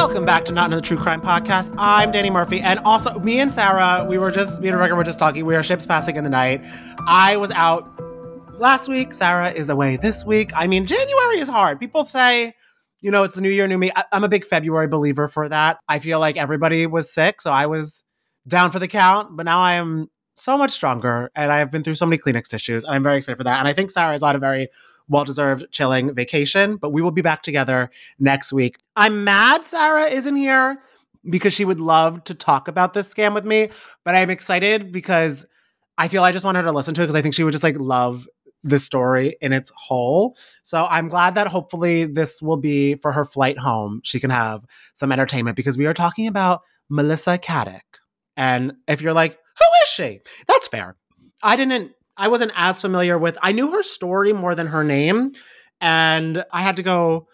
Welcome back to Not Another True Crime Podcast. I'm Danny Murphy, and also me and Sarah. We were just me and Rebecca were just talking. We are ships passing in the night. I was out last week. Sarah is away this week. I mean, January is hard. People say, you know, it's the new year, new me. I, I'm a big February believer for that. I feel like everybody was sick, so I was down for the count. But now I am so much stronger, and I have been through so many Kleenex tissues, and I'm very excited for that. And I think Sarah is on a very well deserved chilling vacation, but we will be back together next week. I'm mad Sarah isn't here because she would love to talk about this scam with me, but I'm excited because I feel I just want her to listen to it because I think she would just like love the story in its whole. So I'm glad that hopefully this will be for her flight home. She can have some entertainment because we are talking about Melissa Caddick. And if you're like, who is she? That's fair. I didn't I wasn't as familiar with. I knew her story more than her name, and I had to go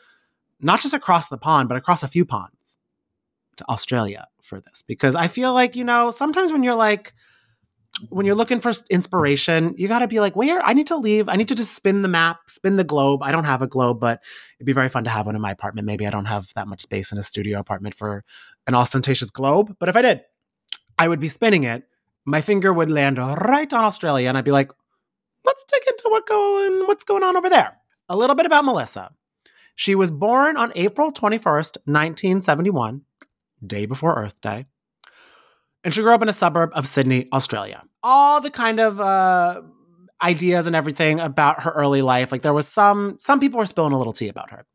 not just across the pond, but across a few ponds to Australia for this because I feel like you know sometimes when you're like when you're looking for inspiration, you got to be like, where I need to leave. I need to just spin the map, spin the globe. I don't have a globe, but it'd be very fun to have one in my apartment. Maybe I don't have that much space in a studio apartment for an ostentatious globe, but if I did, I would be spinning it my finger would land right on Australia, and I'd be like, let's dig into what going, what's going on over there. A little bit about Melissa. She was born on April 21st, 1971, day before Earth Day. And she grew up in a suburb of Sydney, Australia. All the kind of uh, ideas and everything about her early life, like there was some, some people were spilling a little tea about her.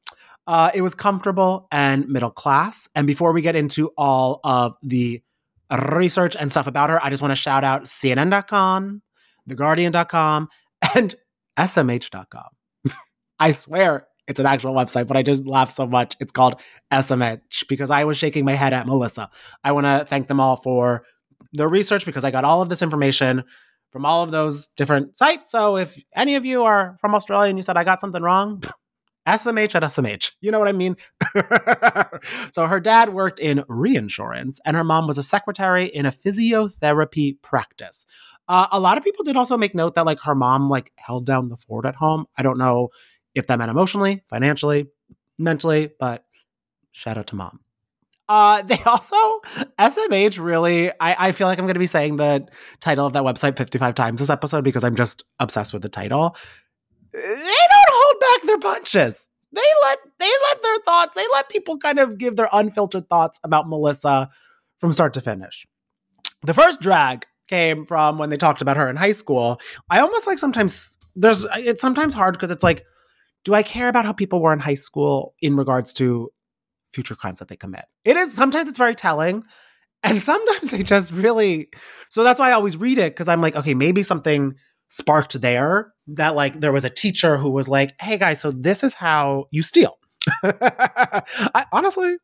Uh, it was comfortable and middle class. And before we get into all of the research and stuff about her, I just want to shout out CNN.com, TheGuardian.com, and SMH.com. I swear it's an actual website, but I just laugh so much. It's called SMH because I was shaking my head at Melissa. I want to thank them all for the research because I got all of this information from all of those different sites. So if any of you are from Australia and you said I got something wrong, SMH at SMH. You know what I mean? so her dad worked in reinsurance and her mom was a secretary in a physiotherapy practice. Uh, a lot of people did also make note that like her mom like held down the fort at home. I don't know if that meant emotionally, financially, mentally, but shout out to mom. Uh, they also SMH really. I, I feel like I'm going to be saying the title of that website 55 times this episode because I'm just obsessed with the title. They don't back their punches. They let they let their thoughts. They let people kind of give their unfiltered thoughts about Melissa from start to finish. The first drag came from when they talked about her in high school. I almost like sometimes there's it's sometimes hard because it's like, do I care about how people were in high school in regards to future crimes that they commit? It is sometimes it's very telling. And sometimes they just really so that's why I always read it because I'm like, okay, maybe something sparked there that like there was a teacher who was like, hey guys, so this is how you steal. I honestly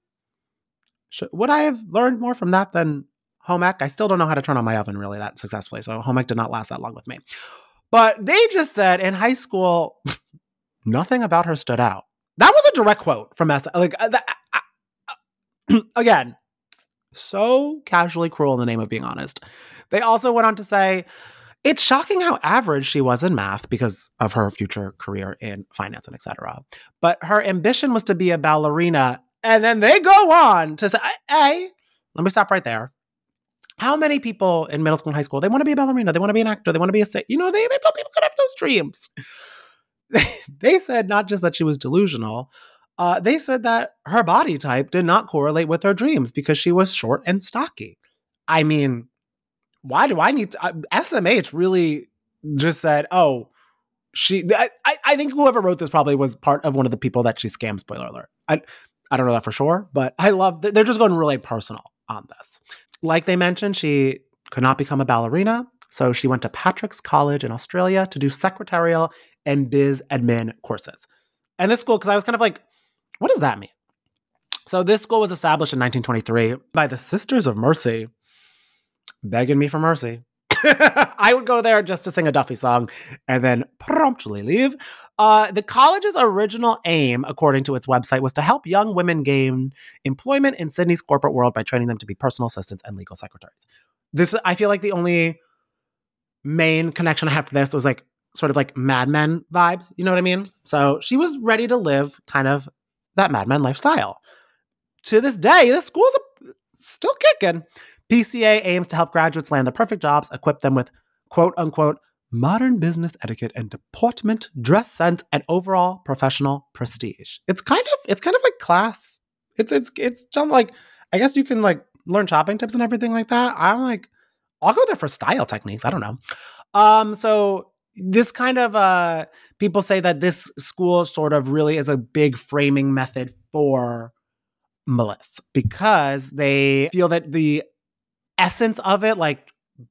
should, would I have learned more from that than home ec? I still don't know how to turn on my oven really that successfully. So home ec did not last that long with me. But they just said in high school, nothing about her stood out. That was a direct quote from S. Like uh, uh, uh, again, so casually cruel in the name of being honest. They also went on to say, it's shocking how average she was in math because of her future career in finance and etc. But her ambition was to be a ballerina. And then they go on to say, hey, let me stop right there. How many people in middle school and high school, they want to be a ballerina, they want to be an actor, they want to be a, you know, they people could have those dreams. they said not just that she was delusional, uh, they said that her body type did not correlate with her dreams because she was short and stocky. I mean, why do I need to? Uh, SMH really just said, oh, she. I, I think whoever wrote this probably was part of one of the people that she scammed. Spoiler alert. I, I don't know that for sure, but I love they're just going really personal on this. Like they mentioned, she could not become a ballerina, so she went to Patrick's College in Australia to do secretarial and biz admin courses. And this school, because I was kind of like, What does that mean? So this school was established in 1923 by the Sisters of Mercy, begging me for mercy. I would go there just to sing a Duffy song and then promptly leave. Uh, the college's original aim, according to its website, was to help young women gain employment in Sydney's corporate world by training them to be personal assistants and legal secretaries. This, I feel like the only main connection I have to this was like sort of like Mad Men vibes. You know what I mean? So she was ready to live kind of that Mad Men lifestyle. To this day, this school's a, still kicking. PCA aims to help graduates land the perfect jobs, equip them with quote unquote modern business etiquette and deportment, dress sense, and overall professional prestige. It's kind of it's kind of like class. It's it's it's just like I guess you can like learn shopping tips and everything like that. I'm like, I'll go there for style techniques. I don't know. Um, so this kind of uh people say that this school sort of really is a big framing method for Melissa because they feel that the essence of it, like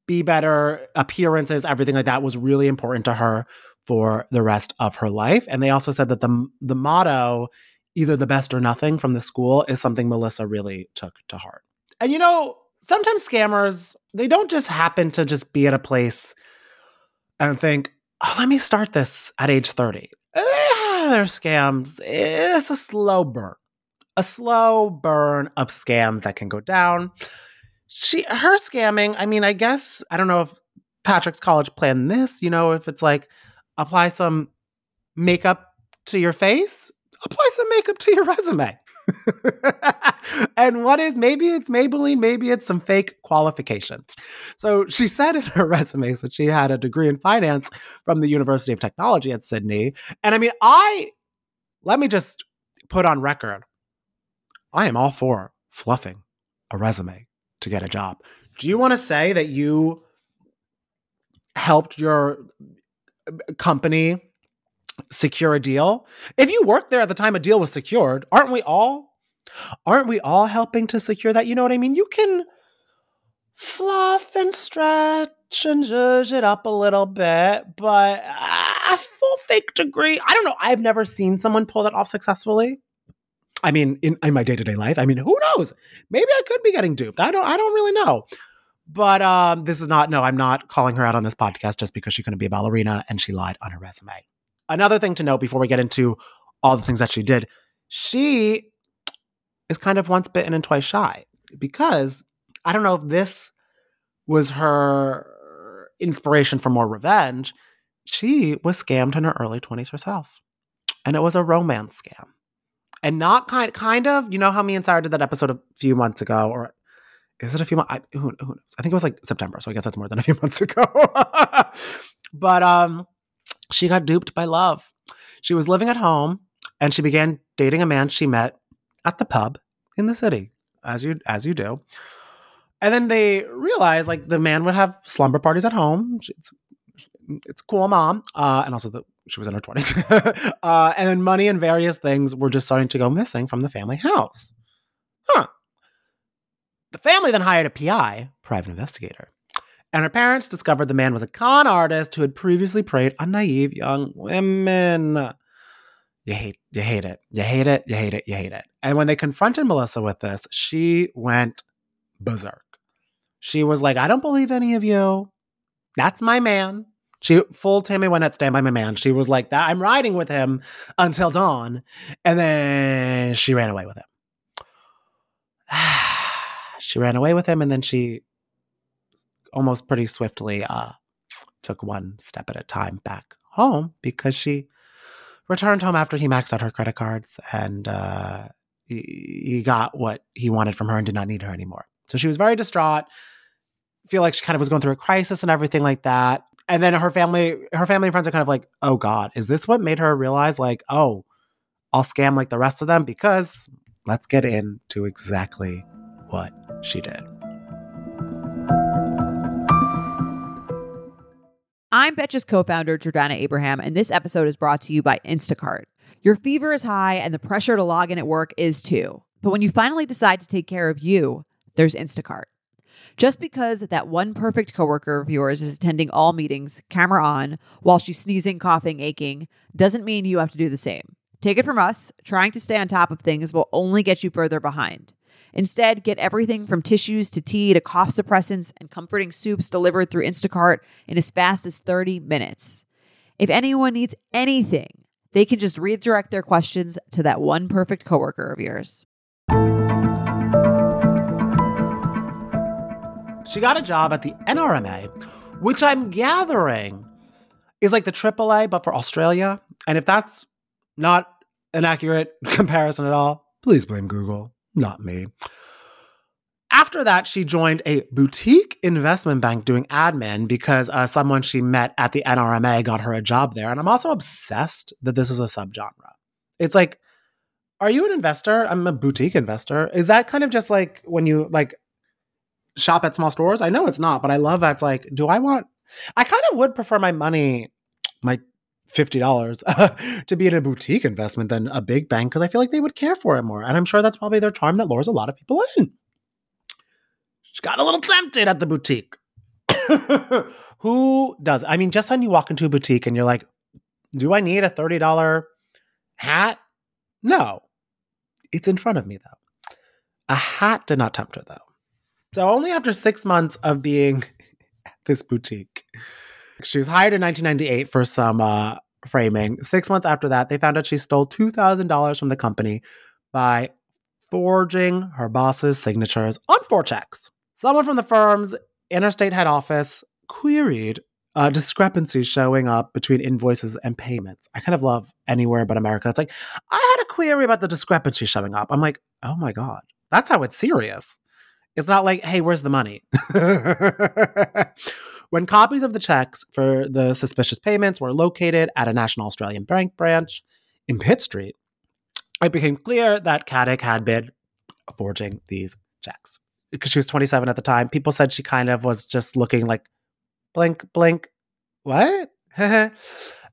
be better, appearances, everything like that, was really important to her for the rest of her life. And they also said that the the motto, either the best or nothing from the school, is something Melissa really took to heart. And you know, sometimes scammers, they don't just happen to just be at a place and think, oh, let me start this at age 30. Eh, they're scams. It's a slow burn, a slow burn of scams that can go down she her scamming i mean i guess i don't know if patrick's college planned this you know if it's like apply some makeup to your face apply some makeup to your resume. And what is maybe it's maybelline maybe it's some fake qualifications. So she said in her resume that she had a degree in finance from the university of technology at sydney. And i mean i let me just put on record i am all for fluffing a resume to get a job. Do you want to say that you helped your uh, company secure a deal? If you worked there at the time a deal was secured, aren't we all aren't we all helping to secure that? You know what I mean? You can fluff and stretch and zhuzh it up a little bit, but a full fake degree, I don't know. I've never seen someone pull that off successfully. I mean, in, in my day to day life, I mean, who knows? Maybe I could be getting duped. I don't. I don't really know. But um, this is not. No, I'm not calling her out on this podcast just because she couldn't be a ballerina and she lied on her resume. Another thing to note before we get into all the things that she did, she is kind of once bitten and twice shy because I don't know if this was her inspiration for more revenge. She was scammed in her early 20s herself, and it was a romance scam and not kind kind of you know how me and Sarah did that episode a few months ago or is it a few months who, who knows? I think it was like September so I guess that's more than a few months ago. But um she got duped by love. She was living at home and she began dating a man she met at the pub in the city as you as you do. And then they realized like the man would have slumber parties at home. It's, it's cool mom uh, and also the she was in her 20s. uh, and then money and various things were just starting to go missing from the family house. Huh. The family then hired a PI, private investigator, and her parents discovered the man was a con artist who had previously preyed on naive young women. You hate, you hate it. You hate it. You hate it. You hate it. And when they confronted Melissa with this, she went berserk. She was like, I don't believe any of you. That's my man. She full Tammy Wynette stand by my man. She was like that. I'm riding with him until dawn, and then she ran away with him. she ran away with him, and then she almost pretty swiftly uh, took one step at a time back home because she returned home after he maxed out her credit cards and uh, he, he got what he wanted from her and did not need her anymore. So she was very distraught. Feel like she kind of was going through a crisis and everything like that and then her family her family and friends are kind of like oh god is this what made her realize like oh i'll scam like the rest of them? Because let's get into exactly what she did. I'm betches co-founder jordana abraham and this episode is brought to you by instacart. Your fever is high and the pressure to log in at work is too. But when you finally decide to take care of you there's instacart just because that one perfect coworker of yours is attending all meetings, camera on, while she's sneezing, coughing, aching, doesn't mean you have to do the same. Take it from us, trying to stay on top of things will only get you further behind. Instead, get everything from tissues to tea to cough suppressants and comforting soups delivered through Instacart in as fast as 30 minutes. If anyone needs anything, they can just redirect their questions to that one perfect coworker of yours. She got a job at the NRMA, which I'm gathering is like the AAA, but for Australia. And if that's not an accurate comparison at all, please blame Google, not me. After that, she joined a boutique investment bank doing admin because uh, someone she met at the NRMA got her a job there. And I'm also obsessed that this is a subgenre. It's like, are you an investor? I'm a boutique investor. Is that kind of just like when you like shop at small stores? I know it's not, but I love that. It's like, do I want? I kind of would prefer my money, my fifty dollars, to be in a boutique investment than a big bank because I feel like they would care for it more, and I'm sure that's probably their charm that lures a lot of people in. She got a little tempted at the boutique. Who does? I mean, just when you walk into a boutique and you're like, do I need a thirty dollar hat? No, it's in front of me though. A hat did not tempt her though. So only after six months of being at this boutique, she was hired in 1998 for some uh, framing. Six months after that, they found out she stole $2,000 from the company by forging her boss's signatures on four checks. Someone from the firm's interstate head office queried a discrepancy showing up between invoices and payments. I kind of love anywhere but America. It's like, I had a query about the discrepancy showing up. I'm like, oh my God, that's how it's serious. It's not like, hey, where's the money? when copies of the checks for the suspicious payments were located at a National Australian Bank branch in Pitt Street, it became clear that Caddick had been forging these checks. Because she was 27 at the time, people said she kind of was just looking like blink, blink, what? and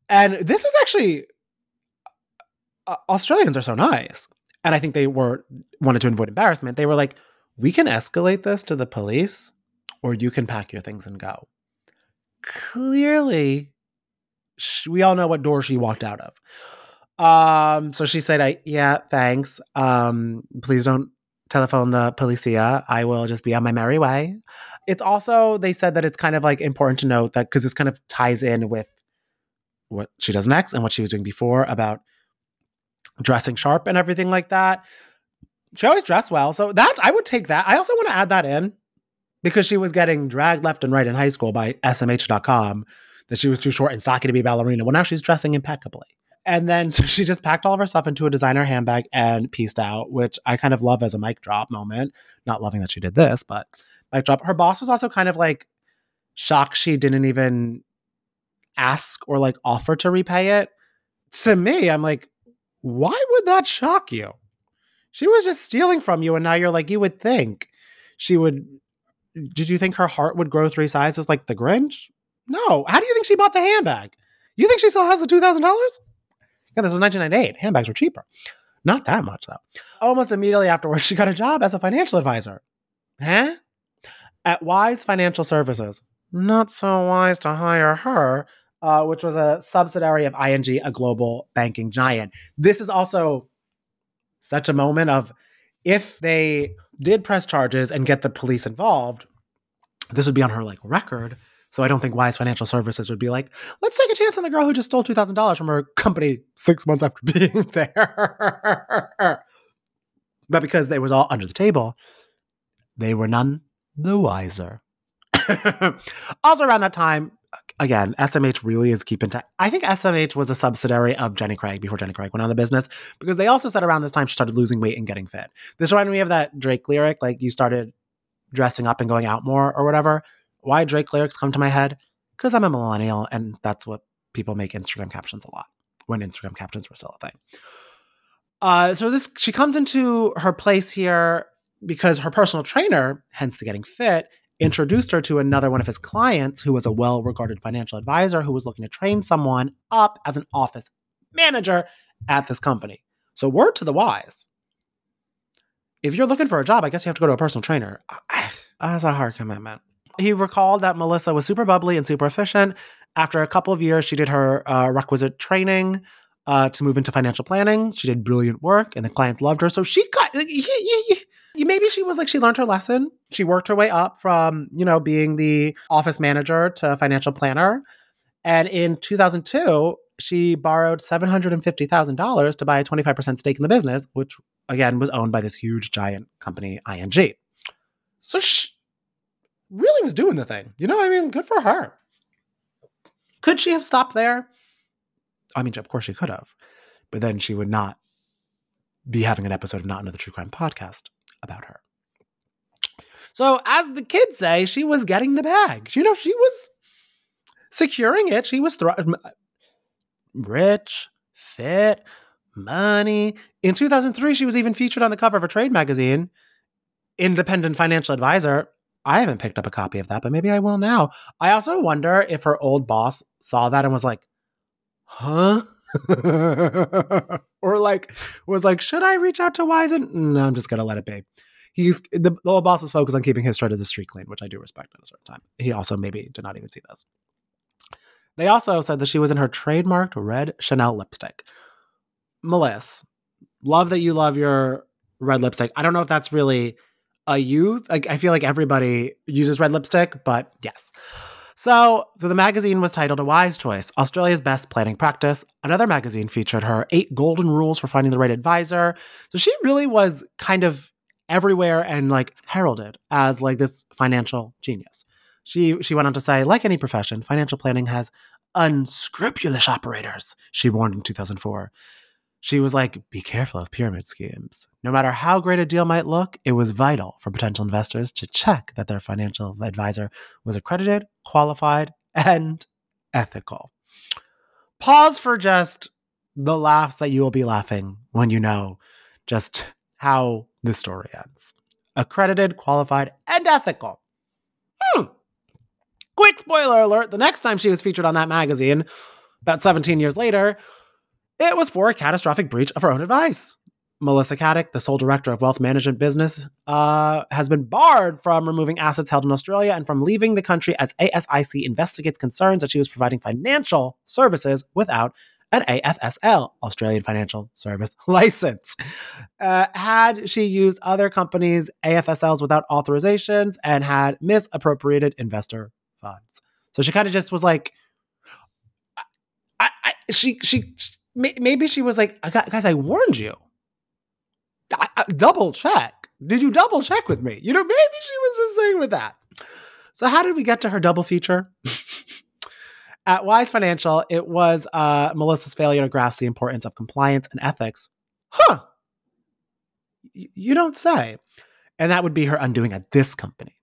this is actually, uh, Australians are so nice. And I think they were wanted to avoid embarrassment. They were like, we can escalate this to the police or you can pack your things and go. Clearly, we all know what door she walked out of. Um, so she said, I, yeah, thanks. Um, please don't telephone the policia. I will just be on my merry way. It's also, they said that it's kind of like important to note that because this kind of ties in with what she does next and what she was doing before about dressing sharp and everything like that. She always dressed well. So that I would take that. I also want to add that in because she was getting dragged left and right in high school by SMH.com that she was too short and stocky to be a ballerina. Well, now she's dressing impeccably. And then so she just packed all of her stuff into a designer handbag and pieced out, which I kind of love as a mic drop moment. Not loving that she did this, but mic drop. Her boss was also kind of like shocked she didn't even ask or like offer to repay it. To me, I'm like, why would that shock you? She was just stealing from you, and now you're like, you would think she would. Did you think her heart would grow three sizes like the Grinch? No. How do you think she bought the handbag? You think she still has the two thousand dollars? Yeah, this is 1998. Handbags were cheaper. Not that much though. Almost immediately afterwards, she got a job as a financial advisor. Huh? At Wise Financial Services. Not so wise to hire her, uh, which was a subsidiary of ING, a global banking giant. This is also such a moment of if they did press charges and get the police involved, this would be on her like record. So I don't think Wise Financial Services would be like, let's take a chance on the girl who just stole two thousand dollars from her company six months after being there. but because they was all under the table, they were none the wiser. also around that time, again, SMH really is keeping. I think SMH was a subsidiary of Jenny Craig before Jenny Craig went out of business because they also said around this time she started losing weight and getting fit. This reminded me of that Drake lyric, like you started dressing up and going out more or whatever. Why Drake lyrics come to my head? Because I'm a millennial and that's what people make Instagram captions a lot when Instagram captions were still a thing. Uh, so this she comes into her place here because her personal trainer, hence the getting fit, introduced her to another one of his clients who was a well regarded financial advisor who was looking to train someone up as an office manager at this company. So, word to the wise if you're looking for a job, I guess you have to go to a personal trainer. That's a hard commitment. He recalled that Melissa was super bubbly and super efficient. After a couple of years, she did her uh, requisite training uh, to move into financial planning. She did brilliant work, and the clients loved her. So she got maybe she was like she learned her lesson. She worked her way up from you know being the office manager to financial planner. And in 2002, she borrowed $750,000 to buy a 25% stake in the business, which again was owned by this huge giant company, ING. So she really was doing the thing. You know, I mean, good for her. Could she have stopped there? I mean, of course she could have, but then she would not be having an episode of Not Another True Crime podcast about her. So, as the kids say, she was getting the bag. You know, she was securing it. She was throwing rich, fit, money. In 2003, she was even featured on the cover of a trade magazine, Independent Financial Advisor. I haven't picked up a copy of that, but maybe I will now. I also wonder if her old boss saw that and was like, huh? or like was like, should I reach out to Wisen? No, I'm just gonna let it be. He's the, the old boss is focused on keeping his side of the street clean, which I do respect at a certain time. He also maybe did not even see this. They also said that she was in her trademarked red Chanel lipstick. Melissa, love that you love your red lipstick. I don't know if that's really a youth. Like I feel like everybody uses red lipstick, but yes. So, so the magazine was titled A Wise Choice, Australia's Best Planning Practice. Another magazine featured her eight golden rules for finding the right advisor. So she really was kind of everywhere and like heralded as like this financial genius. She she went on to say, like any profession, financial planning has unscrupulous operators, she warned in 2004. She was like, be careful of pyramid schemes. No matter how great a deal might look, it was vital for potential investors to check that their financial advisor was accredited, qualified, and ethical. Pause for just the laughs that you will be laughing when you know just how the story ends. Accredited, qualified, and ethical. Hmm. Quick spoiler alert the next time she was featured on that magazine, about 17 years later, it was for a catastrophic breach of her own advice. Melissa Caddick, the sole director of wealth management business, uh, has been barred from removing assets held in Australia and from leaving the country as ASIC investigates concerns that she was providing financial services without an AFSL, Australian Financial Service License. Uh, had she used other companies' AFSLs without authorizations and had misappropriated investor funds. So she kind of just was like, I, I, she, she, maybe she was like, guys, I warned you. I, I, double check. Did you double check with me? You know, maybe she was just saying with that. So how did we get to her double feature? At Wise Financial, it was uh, Melissa's failure to grasp the importance of compliance and ethics. Huh. You don't say. And that would be her undoing at this company.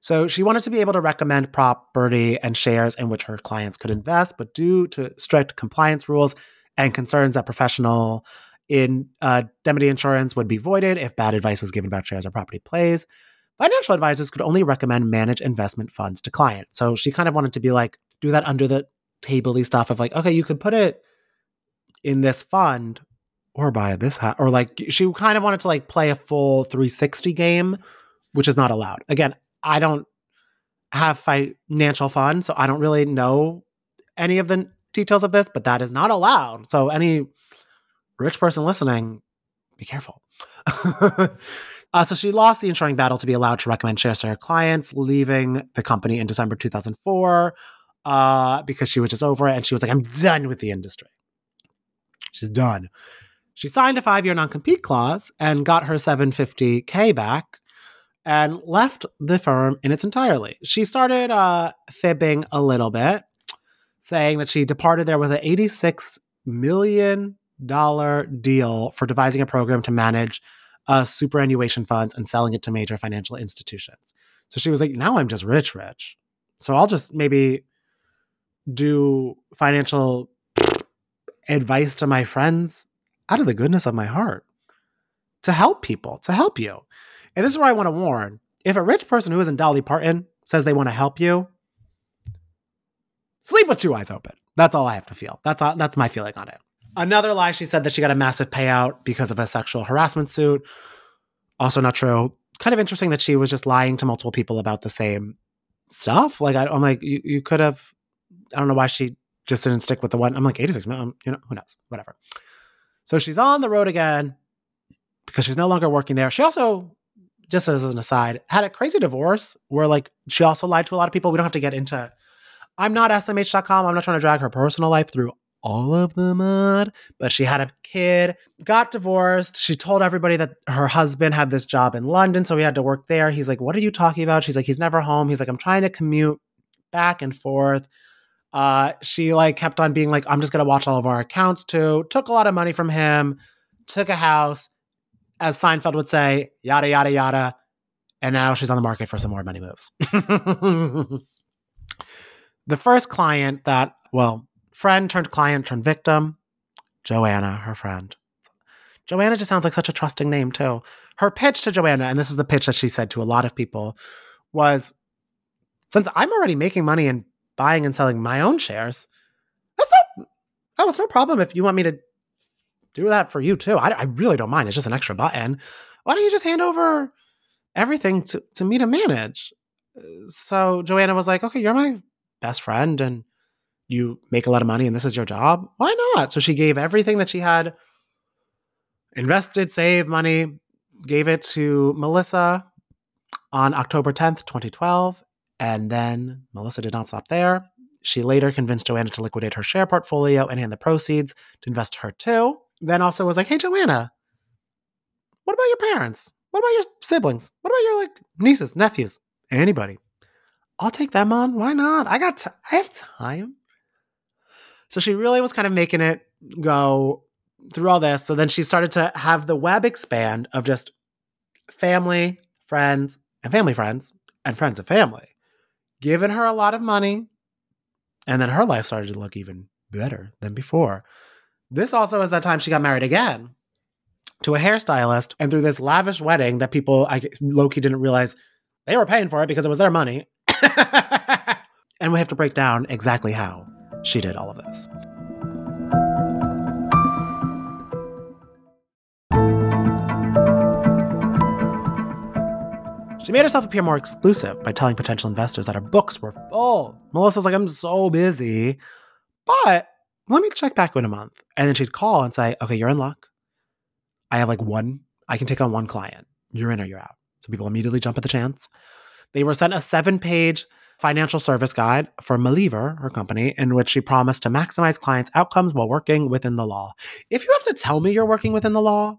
So she wanted to be able to recommend property and shares in which her clients could invest, but due to strict compliance rules and concerns that professional in uh, insurance would be voided if bad advice was given about shares or property plays, financial advisors could only recommend manage investment funds to clients. So she kind of wanted to be like, do that under the tabley stuff of like, okay, you could put it in this fund or buy this or like she kind of wanted to like play a full 360 game, which is not allowed. Again, I don't have financial funds, so I don't really know any of the details of this, but that is not allowed. So any rich person listening, be careful. uh, so she lost the insuring battle to be allowed to recommend shares to her clients, leaving the company in December 2004 uh, because she was just over it and she was like, I'm done with the industry. She's done. She signed a five year non compete clause and got her 750K back and left the firm in its entirety. She started uh, fibbing a little bit, saying that she departed there with an $86 million deal for devising a program to manage uh, superannuation funds and selling it to major financial institutions. So she was like, now I'm just rich, rich. So I'll just maybe do financial advice to my friends out of the goodness of my heart to help people, to help you. And this is where I want to warn if a rich person who isn't Dolly Parton says they want to help you, sleep with two eyes open. That's all I have to feel. That's all, that's my feeling on it. Another lie, she said that she got a massive payout because of a sexual harassment suit. Also not true. Kind of interesting that she was just lying to multiple people about the same stuff. Like I, am like, you, you could have I don't know why she just didn't stick with the one. I'm like 86 million, um, you know, who knows, whatever. So she's on the road again because she's no longer working there. She also, just as an aside, had a crazy divorce where like she also lied to a lot of people. We don't have to get into. I'm not SMH.com. I'm not trying to drag her personal life through all of the mud, but she had a kid, got divorced. She told everybody that her husband had this job in London, so he had to work there. He's like, What are you talking about? She's like, He's never home. He's like, I'm trying to commute back and forth. Uh, she like kept on being like, I'm just gonna watch all of our accounts too. Took a lot of money from him, took a house, as Seinfeld would say, yada yada yada. And now she's on the market for some more money moves. the first client that, well, friend turned client turned victim, Joanna, her friend. Joanna just sounds like such a trusting name, too. Her pitch to Joanna, and this is the pitch that she said to a lot of people, was since I'm already making money and buying and selling my own shares, that's no, oh, it's no problem if you want me to do that for you too. I, I really don't mind. It's just an extra button. Why don't you just hand over everything to, to me to manage? So Joanna was like, okay, you're my best friend and you make a lot of money and this is your job. Why not? So she gave everything that she had invested, saved money, gave it to Melissa on October 10th, 2012. And then Melissa did not stop there. She later convinced Joanna to liquidate her share portfolio and hand the proceeds to invest her too. Then also was like, hey, Joanna, what about your parents? What about your siblings? What about your like nieces, nephews, anybody? I'll take them on. Why not? I got, t- I have time. So she really was kind of making it go through all this. So then she started to have the web expand of just family, friends, and family friends, and friends of family, giving her a lot of money. And then her life started to look even better than before. This also is that time she got married again to a hairstylist. And through this lavish wedding that people, I Loki didn't realize they were paying for it because it was their money. and we have to break down exactly how she did all of this. She made herself appear more exclusive by telling potential investors that her books were full. Melissa's like, I'm so busy, but let me check back in a month. And then she'd call and say, okay, you're in luck. I have like one, I can take on one client. You're in or you're out. So people immediately jump at the chance. They were sent a seven page financial service guide for Maliver, her company, in which she promised to maximize clients' outcomes while working within the law. If you have to tell me you're working within the law,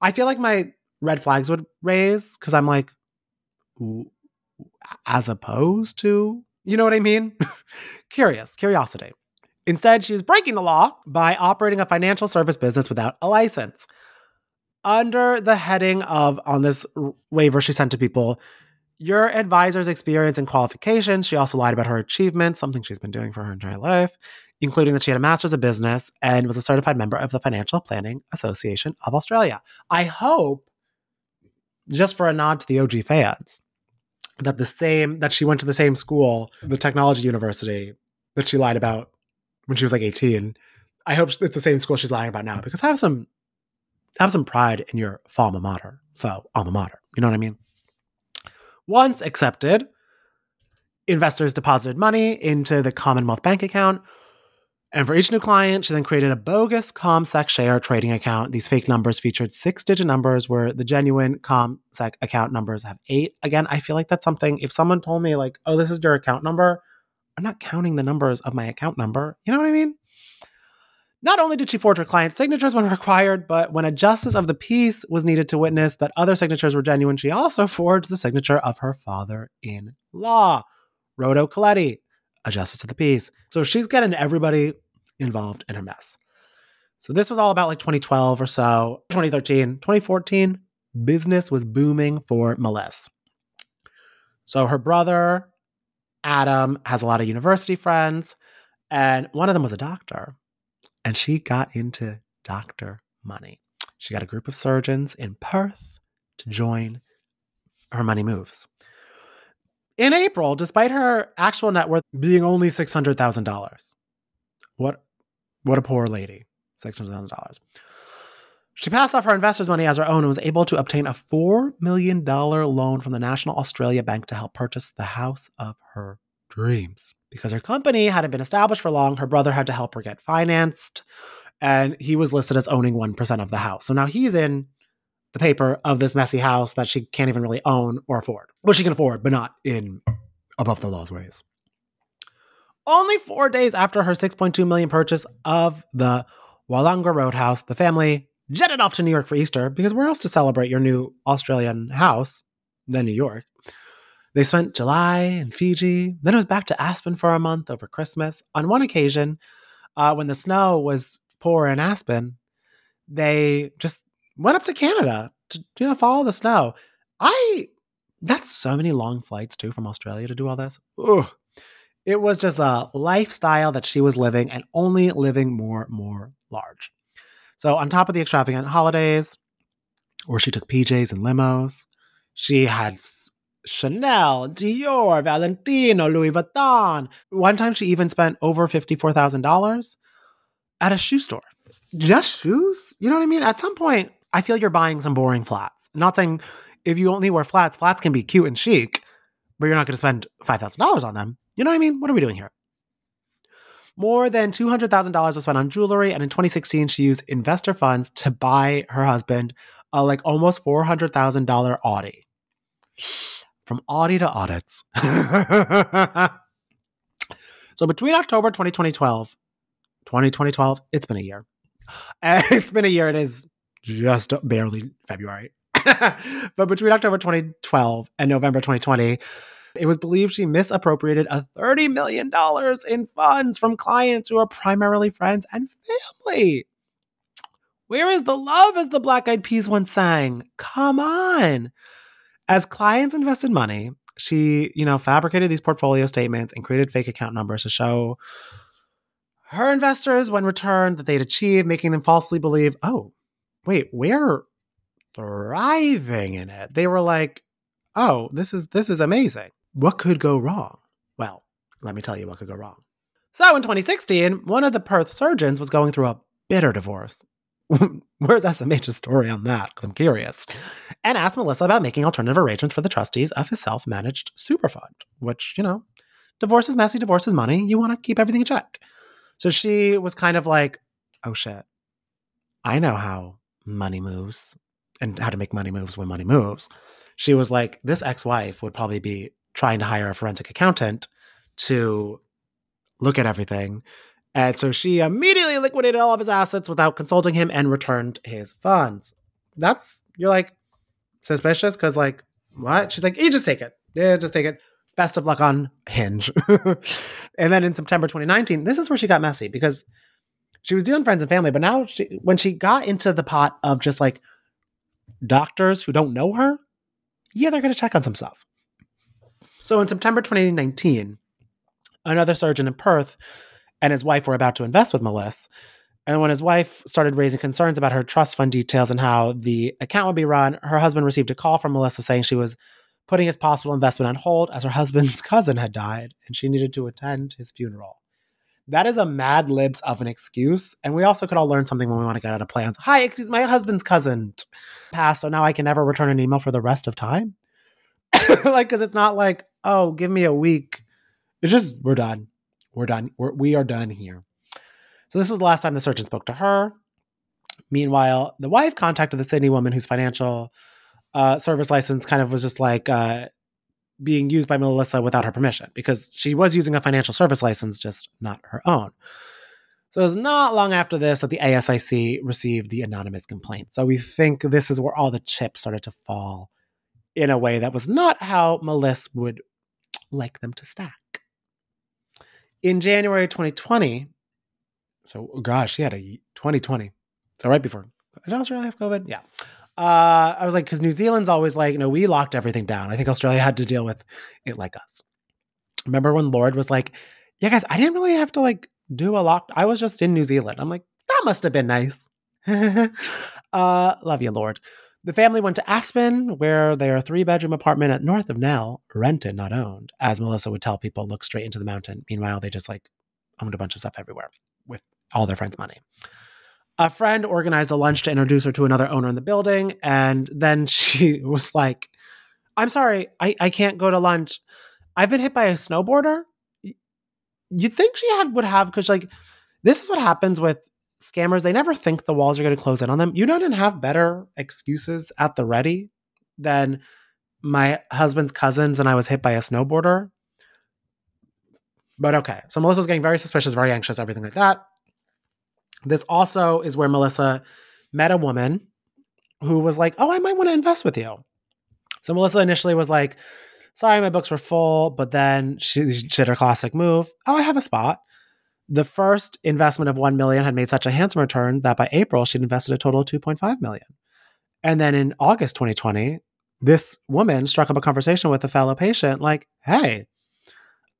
I feel like my red flags would raise because I'm like, as opposed to, you know what I mean? Curious, curiosity. Instead, she was breaking the law by operating a financial service business without a license. Under the heading of, on this waiver she sent to people, your advisor's experience and qualifications. She also lied about her achievements, something she's been doing for her entire life, including that she had a master's of business and was a certified member of the Financial Planning Association of Australia. I hope, just for a nod to the OG fans, that the same that she went to the same school, the technology university that she lied about when she was like 18. I hope it's the same school she's lying about now because I have some have some pride in your alma mater, faux alma mater. You know what I mean? Once accepted, investors deposited money into the Commonwealth bank account. And for each new client, she then created a bogus CommSec share trading account. These fake numbers featured six digit numbers where the genuine CommSec account numbers have eight. Again, I feel like that's something, if someone told me, like, oh, this is your account number, I'm not counting the numbers of my account number. You know what I mean? Not only did she forge her client's signatures when required, but when a justice of the peace was needed to witness that other signatures were genuine, she also forged the signature of her father in law, Rodo Koletti, a justice of the peace. So she's getting everybody involved in her mess. So this was all about like 2012 or so, 2013, 2014. Business was booming for Melissa. So her brother, Adam, has a lot of university friends, and one of them was a doctor. And she got into doctor money. She got a group of surgeons in Perth to join her money moves. In April, despite her actual net worth being only $600,000, what, what a poor lady, $600,000. She passed off her investors' money as her own and was able to obtain a $4 million loan from the National Australia Bank to help purchase the house of her dreams. Because her company hadn't been established for long, her brother had to help her get financed, and he was listed as owning 1% of the house. So now he's in the paper of this messy house that she can't even really own or afford. Well, she can afford, but not in above the law's ways. Only four days after her 6.2 million purchase of the Wallangra Roadhouse, the family jetted off to New York for Easter because where else to celebrate your new Australian house than New York? They spent July in Fiji, then it was back to Aspen for a month over Christmas. On one occasion, uh, when the snow was poor in Aspen, they just went up to Canada to you know follow the snow. I that's so many long flights too from Australia to do all this. Ugh. It was just a lifestyle that she was living and only living more more large. So on top of the extravagant holidays, where she took PJs and limos, she had Chanel, Dior, Valentino, Louis Vuitton. One time she even spent over $54,000 at a shoe store. Just shoes? You know what I mean? At some point, I feel you're buying some boring flats. I'm not saying if you only wear flats, flats can be cute and chic, but you're not going to spend $5,000 on them. You know what I mean? What are we doing here? More than $200,000 was spent on jewelry, and in 2016, she used investor funds to buy her husband a like almost $400,000 Audi. From Audi to audits. so between October 2012, 2012, it's been a year. it's been a year. It is just barely February. but between October 2012 and November 2020, it was believed she misappropriated a $30 million in funds from clients who are primarily friends and family. Where is the love, as the Black Eyed Peas once sang? Come on. As clients invested money, she, you know, fabricated these portfolio statements and created fake account numbers to show her investors when returned that they'd achieved, making them falsely believe, oh, wait, we're thriving in it. They were like, oh, this is this is amazing. What could go wrong? Well, let me tell you what could go wrong. So in 2016, one of the Perth surgeons was going through a bitter divorce. Where's SMH's story on that? Because I'm curious. And asked Melissa about making alternative arrangements for the trustees of his self managed super fund, which, you know, divorce is messy, divorce is money. You want to keep everything in check. So she was kind of like, oh shit, I know how money moves and how to make money moves when money moves. She was like, this ex wife would probably be trying to hire a forensic accountant to look at everything. And so she immediately liquidated all of his assets without consulting him and returned his funds. That's, you're like, suspicious because, like, what? She's like, you just take it. Yeah, just take it. Best of luck on Hinge. and then in September 2019, this is where she got messy because she was doing friends and family, but now she, when she got into the pot of just like doctors who don't know her, yeah, they're going to check on some stuff. So in September 2019, another surgeon in Perth and his wife were about to invest with Melissa. And when his wife started raising concerns about her trust fund details and how the account would be run, her husband received a call from Melissa saying she was putting his possible investment on hold as her husband's cousin had died and she needed to attend his funeral. That is a mad libs of an excuse. And we also could all learn something when we want to get out of plans. Hi, excuse my husband's cousin passed, so now I can never return an email for the rest of time. like, because it's not like, oh, give me a week. It's just, we're done. We're done. We're, we are done here. So this was the last time the surgeon spoke to her. Meanwhile, the wife contacted the Sydney woman whose financial uh, service license kind of was just like uh, being used by Melissa without her permission because she was using a financial service license, just not her own. So it was not long after this that the ASIC received the anonymous complaint. So we think this is where all the chips started to fall in a way that was not how Melissa would like them to stack. In January 2020, so oh gosh, a 2020. So right before, did Australia have COVID? Yeah. Uh, I was like, because New Zealand's always like, you know, we locked everything down. I think Australia had to deal with it like us. Remember when Lorde was like, yeah, guys, I didn't really have to like do a lock. I was just in New Zealand. I'm like, that must have been nice. uh, love you, Lorde. The family went to Aspen, where their three bedroom apartment at north of Nell, rented, not owned, as Melissa would tell people, look straight into the mountain. Meanwhile, they just like owned a bunch of stuff everywhere with all their friends' money. A friend organized a lunch to introduce her to another owner in the building, and then she was like, I'm sorry, I, I can't go to lunch. I've been hit by a snowboarder. you'd think she had would have because like this is what happens with scammers. They never think the walls are going to close in on them. You don't have better excuses at the ready than my husband's cousins and I was hit by a snowboarder. But okay, so Melissa was getting very suspicious, very anxious, everything like that. This also is where Melissa met a woman who was like, "Oh, I might want to invest with you." So Melissa initially was like, "Sorry, my books were full," but then she, she did her classic move. "Oh, I have a spot." The first investment of 1 million had made such a handsome return that by April she'd invested a total of 2.5 million. And then in August 2020, this woman struck up a conversation with a fellow patient like, "Hey,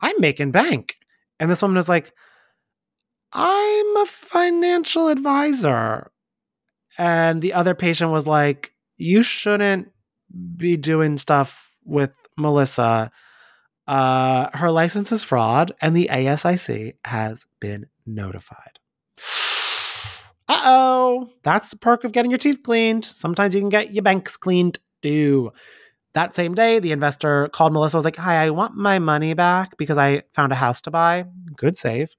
I'm making bank." And this woman was like, I'm a financial advisor. And the other patient was like, You shouldn't be doing stuff with Melissa. Uh, her license is fraud, and the ASIC has been notified. Uh oh, that's the perk of getting your teeth cleaned. Sometimes you can get your banks cleaned too. That same day, the investor called Melissa, was like, Hi, I want my money back because I found a house to buy. Good save.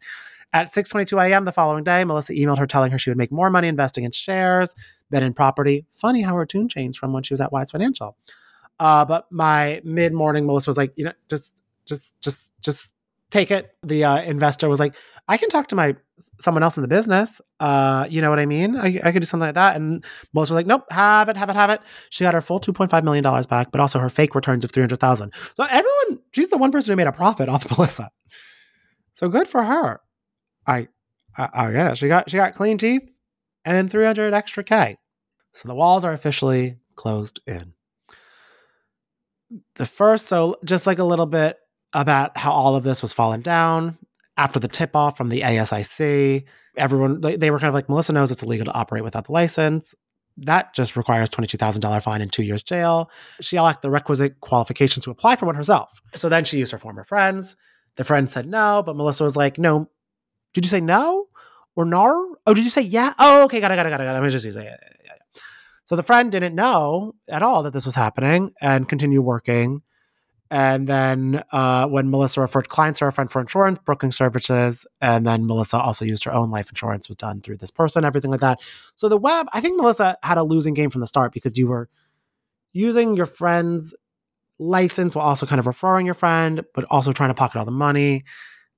At 6:22 a.m. the following day, Melissa emailed her telling her she would make more money investing in shares than in property. Funny how her tune changed from when she was at Wise Financial. Uh, but my mid-morning, Melissa was like, you know, just, just, just, just take it. The uh, investor was like, I can talk to my someone else in the business. Uh, you know what I mean? I, I could do something like that. And Melissa was like, nope, have it, have it, have it. She got her full $2.5 million back, but also her fake returns of 300000 So everyone, she's the one person who made a profit off Melissa. So good for her. I, I, yeah, she got she got clean teeth and 300 extra K. So the walls are officially closed in. The first, so just like a little bit about how all of this was falling down after the tip off from the ASIC. Everyone, they were kind of like, Melissa knows it's illegal to operate without the license. That just requires $22,000 fine and two years jail. She lacked the requisite qualifications to apply for one herself. So then she used her former friends. The friend said no, but Melissa was like, no, did you say no or nar? Oh, did you say yeah? Oh, okay, got it, got it, got it, got it. Me just use it. So the friend didn't know at all that this was happening and continued working. And then uh, when Melissa referred clients to her friend for insurance, broking services, and then Melissa also used her own life insurance was done through this person, everything like that. So the web, I think Melissa had a losing game from the start because you were using your friend's license while also kind of referring your friend, but also trying to pocket all the money.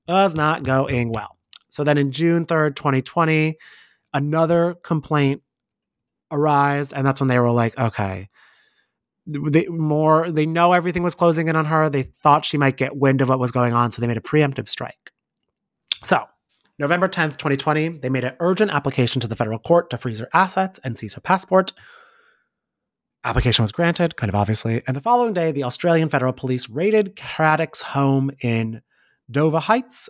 Was not going well. So then in June 3rd, 2020, another complaint arose. And that's when they were like, okay, they more they know everything was closing in on her. They thought she might get wind of what was going on, so they made a preemptive strike. So November 10th, 2020, they made an urgent application to the federal court to freeze her assets and seize her passport. Application was granted, kind of obviously, and the following day, the Australian Federal Police raided Caddick's home in Dover Heights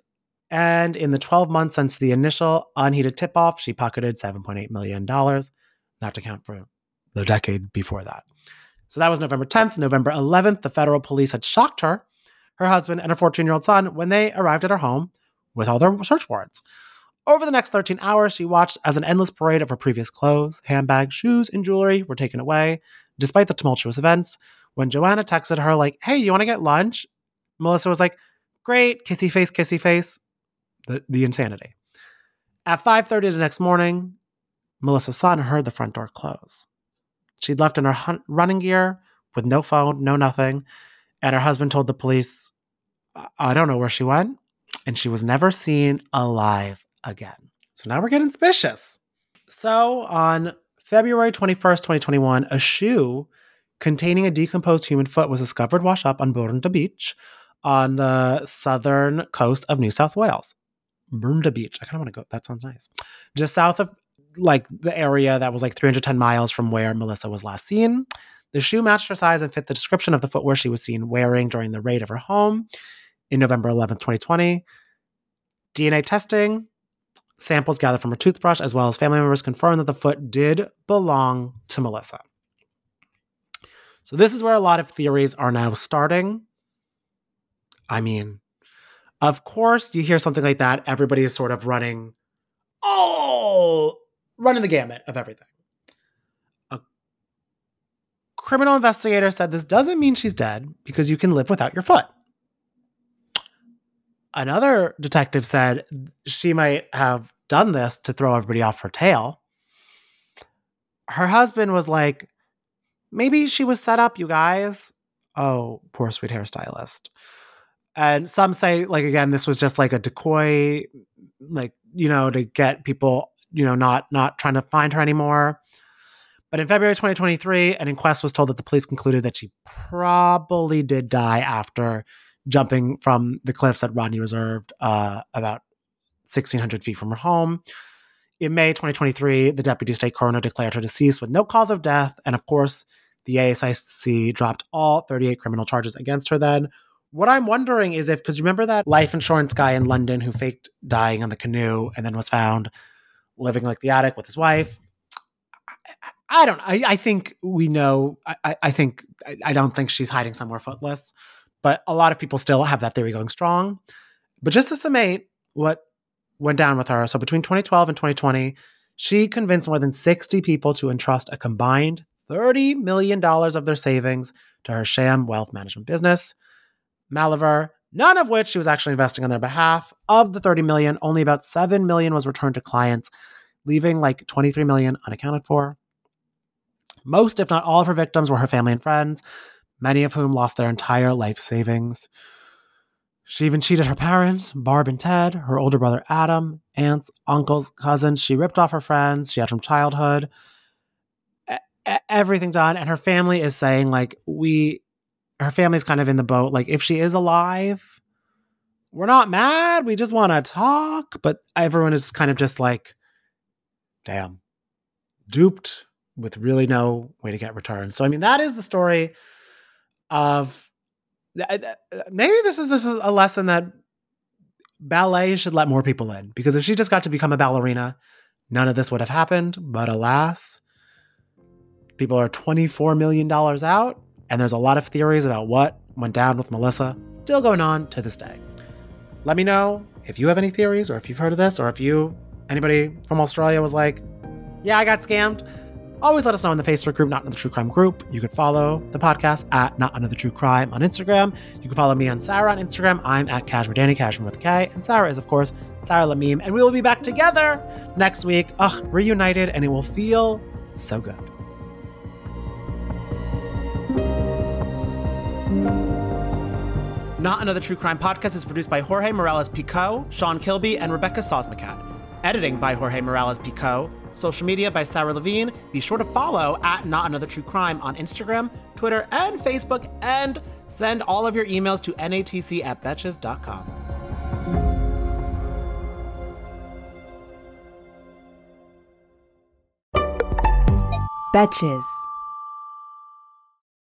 and in the 12 months since the initial unheated tip off, she pocketed $7.8 million, not to count for the decade before that. So that was November 10th. November 11th, the federal police had shocked her, her husband, and her 14 year old son when they arrived at her home with all their search warrants. Over the next 13 hours, she watched as an endless parade of her previous clothes, handbags, shoes, and jewelry were taken away, despite the tumultuous events. When Joanna texted her, like, hey, you want to get lunch? Melissa was like, great, kissy face, kissy face the, the insanity. At 5:30 the next morning, Melissa's son heard the front door close. She'd left in her hun- running gear with no phone, no nothing, and her husband told the police, "I don't know where she went," and she was never seen alive again. So now we're getting suspicious. So on February 21st, 2021, a shoe containing a decomposed human foot was discovered washed up on Bournda Beach on the southern coast of New South Wales. Bournda Beach. I kind of want to go. That sounds nice. Just south of like the area that was like 310 miles from where Melissa was last seen. The shoe matched her size and fit the description of the footwear she was seen wearing during the raid of her home in November 11, 2020. DNA testing, samples gathered from her toothbrush, as well as family members confirmed that the foot did belong to Melissa. So, this is where a lot of theories are now starting. I mean, of course, you hear something like that, everybody is sort of running, oh, running the gamut of everything. A criminal investigator said this doesn't mean she's dead because you can live without your foot. another detective said she might have done this to throw everybody off her tail. Her husband was like, maybe she was set up, you guys. Oh, poor sweet hairstylist. And some say, like, again, this was just like a decoy, like, you know, to get people, you know, not not trying to find her anymore. But in February 2023, an inquest was told that the police concluded that she probably did die after jumping from the cliffs at Rodney Reserve, uh, about 1,600 feet from her home. In May 2023, the deputy state coroner declared her deceased with no cause of death. And of course, the ASIC dropped all 38 criminal charges against her then. What I'm wondering is if, because you remember that life insurance guy in London who faked dying on the canoe and then was found living like the attic with his wife? I, I don't I, I think we know. I, I think, I, I don't think she's hiding somewhere footless, but a lot of people still have that theory going strong. But just to summate what went down with her. So between 2012 and 2020, she convinced more than 60 people to entrust a combined $30 million of their savings to her sham wealth management business, Maliver, none of which she was actually investing on their behalf. Of the 30 million, only about 7 million was returned to clients, leaving like 23 million unaccounted for. Most, if not all, of her victims were her family and friends, many of whom lost their entire life savings. She even cheated her parents, Barb and Ted, her older brother Adam, aunts, uncles, cousins. She ripped off her friends she had from childhood. E- everything done. And her family is saying, like, we, her family's kind of in the boat. Like, if she is alive, we're not mad. We just want to talk. But everyone is kind of just like, damn, duped with really no way to get returns. So, I mean, that is the story of maybe this is, this is a lesson that ballet should let more people in because if she just got to become a ballerina, none of this would have happened. But alas, people are $24 million out, and there's a lot of theories about what went down with Melissa still going on to this day. Let me know if you have any theories or if you've heard of this or if you, anybody from Australia was like, yeah, I got scammed always let us know in the Facebook group, Not Another True Crime Group. You could follow the podcast at Not Another True Crime on Instagram. You can follow me on Sarah on Instagram. I'm at Cashmere Danny, Cashmere with a K. And Sarah is, of course, Sarah Lamim. And we will be back together next week. Ugh, reunited, and it will feel so good. Not Another True Crime podcast is produced by Jorge Morales Pico, Sean Kilby, and Rebecca Sosmacat. Editing by Jorge Morales Pico. Social media by Sarah Levine. Be sure to follow at Not Another True Crime on Instagram, Twitter, and Facebook, and send all of your emails to natc at betches.com. Betches.